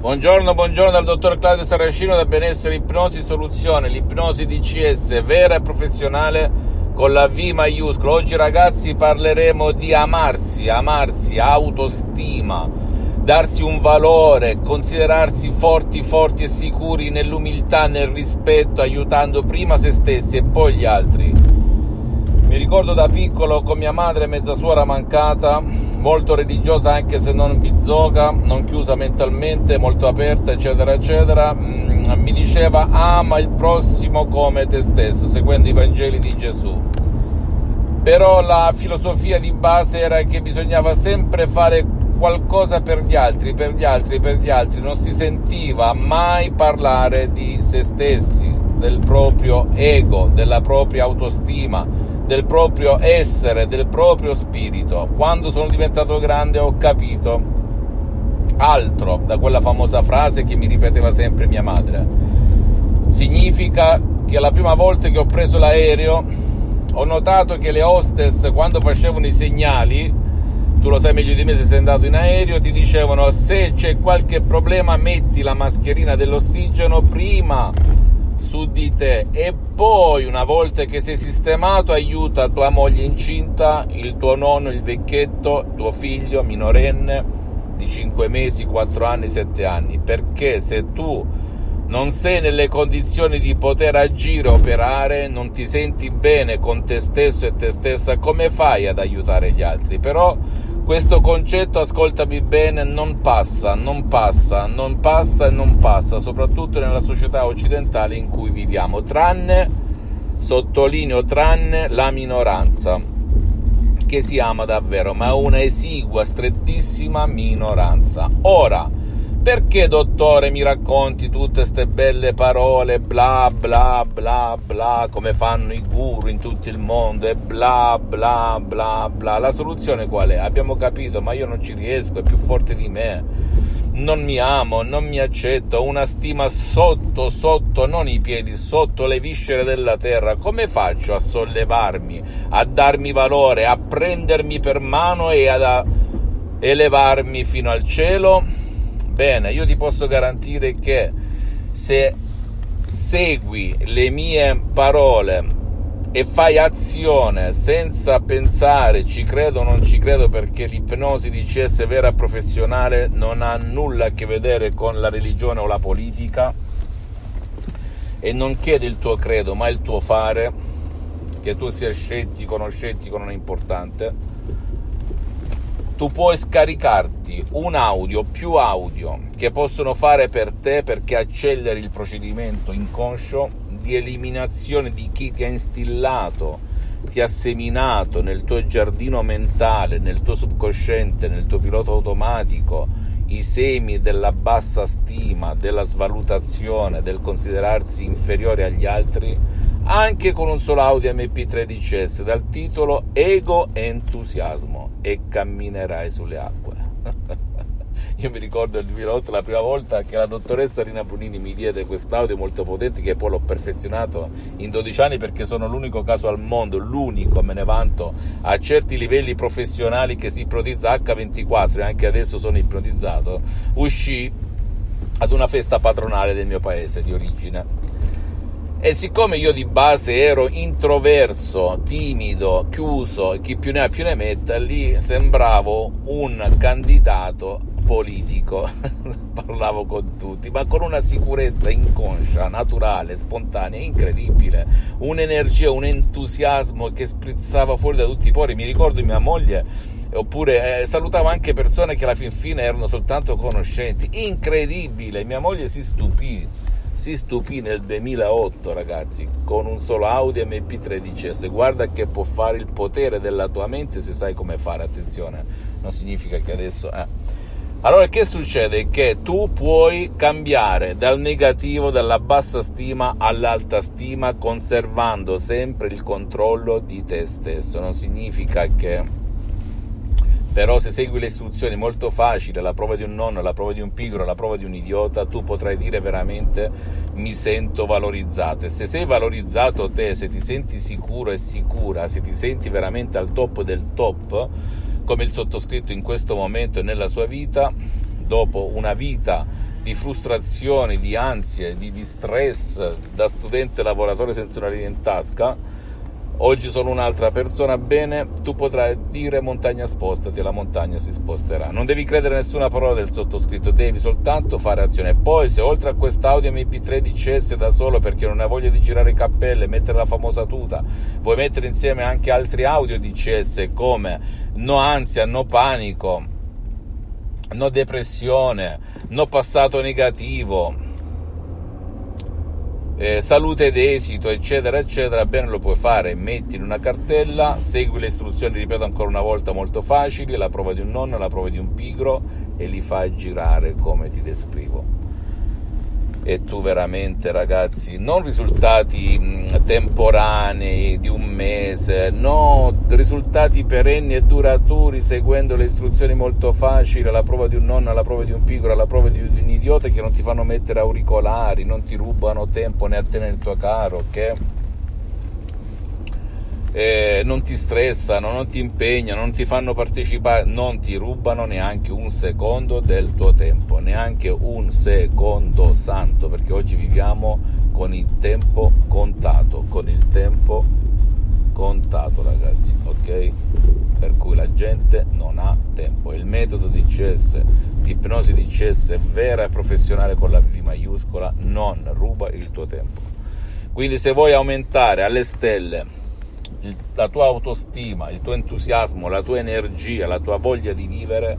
Buongiorno, buongiorno dal dottor Claudio Saracino da Benessere Ipnosi Soluzione, l'ipnosi DCS vera e professionale con la V maiuscola. Oggi ragazzi parleremo di amarsi, amarsi, autostima, darsi un valore, considerarsi forti, forti e sicuri nell'umiltà, nel rispetto, aiutando prima se stessi e poi gli altri. Mi ricordo da piccolo con mia madre, mezza suora mancata, molto religiosa anche se non bizzoga, non chiusa mentalmente, molto aperta, eccetera, eccetera, mm, mi diceva ama il prossimo come te stesso, seguendo i Vangeli di Gesù. Però la filosofia di base era che bisognava sempre fare qualcosa per gli altri, per gli altri, per gli altri, non si sentiva mai parlare di se stessi, del proprio ego, della propria autostima del proprio essere, del proprio spirito. Quando sono diventato grande ho capito altro da quella famosa frase che mi ripeteva sempre mia madre. Significa che la prima volta che ho preso l'aereo ho notato che le hostess quando facevano i segnali tu lo sai meglio di me se sei andato in aereo, ti dicevano se c'è qualche problema metti la mascherina dell'ossigeno prima su di te e poi una volta che sei sistemato aiuta tua moglie incinta, il tuo nonno, il vecchietto, tuo figlio minorenne di 5 mesi, 4 anni, 7 anni, perché se tu non sei nelle condizioni di poter agire, operare, non ti senti bene con te stesso e te stessa, come fai ad aiutare gli altri? Però questo concetto, ascoltami bene, non passa, non passa, non passa e non passa, soprattutto nella società occidentale in cui viviamo, tranne, sottolineo, tranne la minoranza, che si ama davvero, ma una esigua, strettissima minoranza. Ora, perché dottore mi racconti tutte queste belle parole, bla bla bla bla, come fanno i guru in tutto il mondo e bla bla bla bla? La soluzione qual è? Abbiamo capito, ma io non ci riesco, è più forte di me. Non mi amo, non mi accetto, ho una stima sotto, sotto, non i piedi, sotto le viscere della terra. Come faccio a sollevarmi, a darmi valore, a prendermi per mano e ad elevarmi fino al cielo? Bene, io ti posso garantire che se segui le mie parole e fai azione senza pensare ci credo o non ci credo perché l'ipnosi di CS vera professionale non ha nulla a che vedere con la religione o la politica. E non chiede il tuo credo ma il tuo fare che tu sia scettico o non scettico non è importante tu puoi scaricarti un audio, più audio che possono fare per te perché acceleri il procedimento inconscio di eliminazione di chi ti ha instillato, ti ha seminato nel tuo giardino mentale, nel tuo subconsciente, nel tuo pilota automatico, i semi della bassa stima, della svalutazione, del considerarsi inferiore agli altri anche con un solo audio MP3 DCS dal titolo Ego Entusiasmo e camminerai sulle acque. Io mi ricordo il 2008 la prima volta che la dottoressa Rina Brunini mi diede quest'audio molto potente che poi l'ho perfezionato in 12 anni perché sono l'unico caso al mondo, l'unico, me ne vanto, a certi livelli professionali che si ipnotizza H24 e anche adesso sono ipnotizzato, uscì ad una festa patronale del mio paese di origine e siccome io di base ero introverso, timido, chiuso, chi più ne ha più ne metta, lì sembravo un candidato politico. Parlavo con tutti, ma con una sicurezza inconscia, naturale, spontanea, incredibile. Un'energia, un entusiasmo che sprizzava fuori da tutti i pori. Mi ricordo mia moglie oppure eh, salutavo anche persone che alla fin fine erano soltanto conoscenti. Incredibile, mia moglie si stupì si stupì nel 2008 ragazzi con un solo Audi MP3 DCS guarda che può fare il potere della tua mente se sai come fare attenzione non significa che adesso eh. Allora che succede? Che tu puoi cambiare dal negativo, dalla bassa stima all'alta stima, conservando sempre il controllo di te stesso. Non significa che però se segui le istruzioni molto facili, la prova di un nonno, la prova di un pigro, la prova di un idiota, tu potrai dire veramente mi sento valorizzato. E se sei valorizzato te, se ti senti sicuro e sicura, se ti senti veramente al top del top, come il sottoscritto in questo momento nella sua vita, dopo una vita di frustrazioni, di ansie, di, di stress da studente lavoratore senza una linea in tasca, oggi sono un'altra persona, bene, tu potrai dire montagna spostati e la montagna si sposterà. Non devi credere a nessuna parola del sottoscritto, devi soltanto fare azione. Poi se oltre a quest'audio MP3 dicesse da solo perché non hai voglia di girare i cappelle, mettere la famosa tuta, vuoi mettere insieme anche altri audio dicesse come no ansia, no panico, no depressione, no passato negativo, eh, salute d'esito, eccetera, eccetera, bene lo puoi fare, metti in una cartella, segui le istruzioni, ripeto ancora una volta, molto facili, la prova di un nonno, la prova di un pigro e li fai girare come ti descrivo e tu veramente ragazzi non risultati mm, temporanei di un mese no risultati perenni e duraturi seguendo le istruzioni molto facili alla prova di un nonno alla prova di un piccolo alla prova di un idiota che non ti fanno mettere auricolari non ti rubano tempo né a te né il tuo caro che eh, non ti stressano, non ti impegnano, non ti fanno partecipare, non ti rubano neanche un secondo del tuo tempo, neanche un secondo santo, perché oggi viviamo con il tempo contato, con il tempo contato ragazzi, ok? Per cui la gente non ha tempo. Il metodo di CS, di ipnosi di CS vera e professionale con la V maiuscola, non ruba il tuo tempo. Quindi se vuoi aumentare alle stelle la tua autostima, il tuo entusiasmo, la tua energia, la tua voglia di vivere,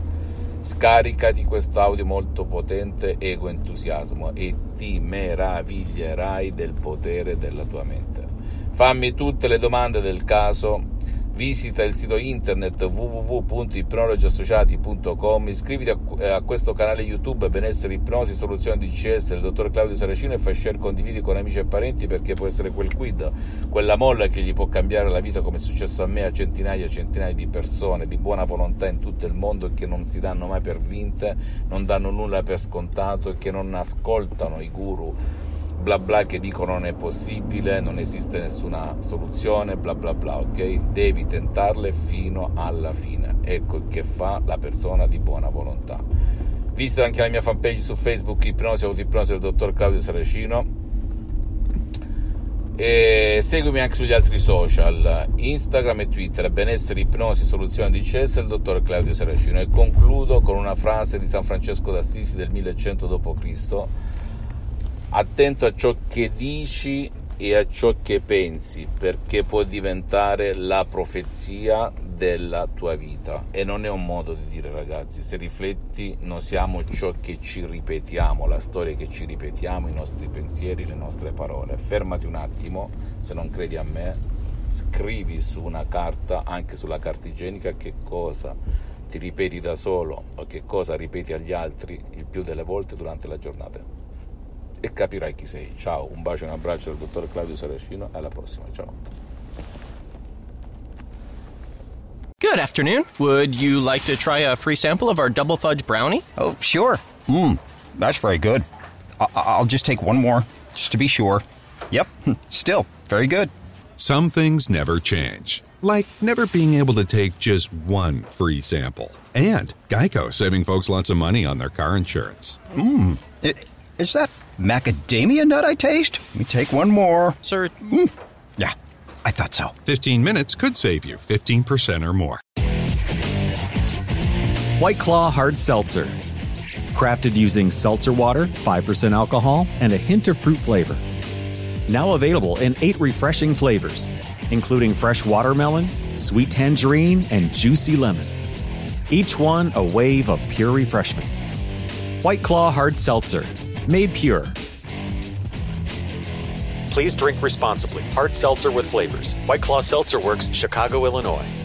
scaricati questo audio molto potente, ego entusiasmo, e ti meraviglierai del potere della tua mente. Fammi tutte le domande del caso visita il sito internet www.ipnologiassociati.com, iscriviti a, a, questo canale YouTube Benessere Ipnosi Soluzione DCS del dottor Claudio Saracino e fai share, condividi con amici e parenti perché può essere quel quid, quella molla che gli può cambiare la vita come è successo a me, a centinaia e centinaia di persone di buona volontà in tutto il mondo che non si danno mai per vinte, non danno nulla per scontato e che non ascoltano i guru bla bla che dicono non è possibile, non esiste nessuna soluzione, bla bla bla, ok? Devi tentarle fino alla fine. Ecco che fa la persona di buona volontà. Visita anche la mia fanpage su Facebook, Ipnosi Autoipnosi del dottor Claudio Saracino. E seguimi anche sugli altri social, Instagram e Twitter, benessere, ipnosi, soluzione di CS del dottor Claudio Saracino. E concludo con una frase di San Francesco d'Assisi del 1100 d.C attento a ciò che dici e a ciò che pensi, perché può diventare la profezia della tua vita. E non è un modo di dire, ragazzi, se rifletti, noi siamo ciò che ci ripetiamo, la storia che ci ripetiamo, i nostri pensieri, le nostre parole. Fermati un attimo, se non credi a me, scrivi su una carta, anche sulla carta igienica, che cosa ti ripeti da solo o che cosa ripeti agli altri il più delle volte durante la giornata e capirai chi sei. Ciao, un bacio e un abbraccio dal dottor Claudio Saracino alla prossima. Ciao. Good afternoon. Would you like to try a free sample of our double fudge brownie? Oh, sure. Mmm, that's very good. I- will just take one more, just to be sure. Yep, hmm, still very good. Some things never change, like never being able to take just one free sample. And Geico saving folks lots of money on their car insurance. Mmm, is that macadamia nut I taste? Let me take one more. Sir. Mm. Yeah, I thought so. 15 minutes could save you 15% or more. White Claw Hard Seltzer. Crafted using seltzer water, 5% alcohol, and a hint of fruit flavor. Now available in eight refreshing flavors, including fresh watermelon, sweet tangerine, and juicy lemon. Each one a wave of pure refreshment. White Claw Hard Seltzer Made pure. Please drink responsibly. Hard seltzer with flavors. White Claw Seltzer Works, Chicago, Illinois.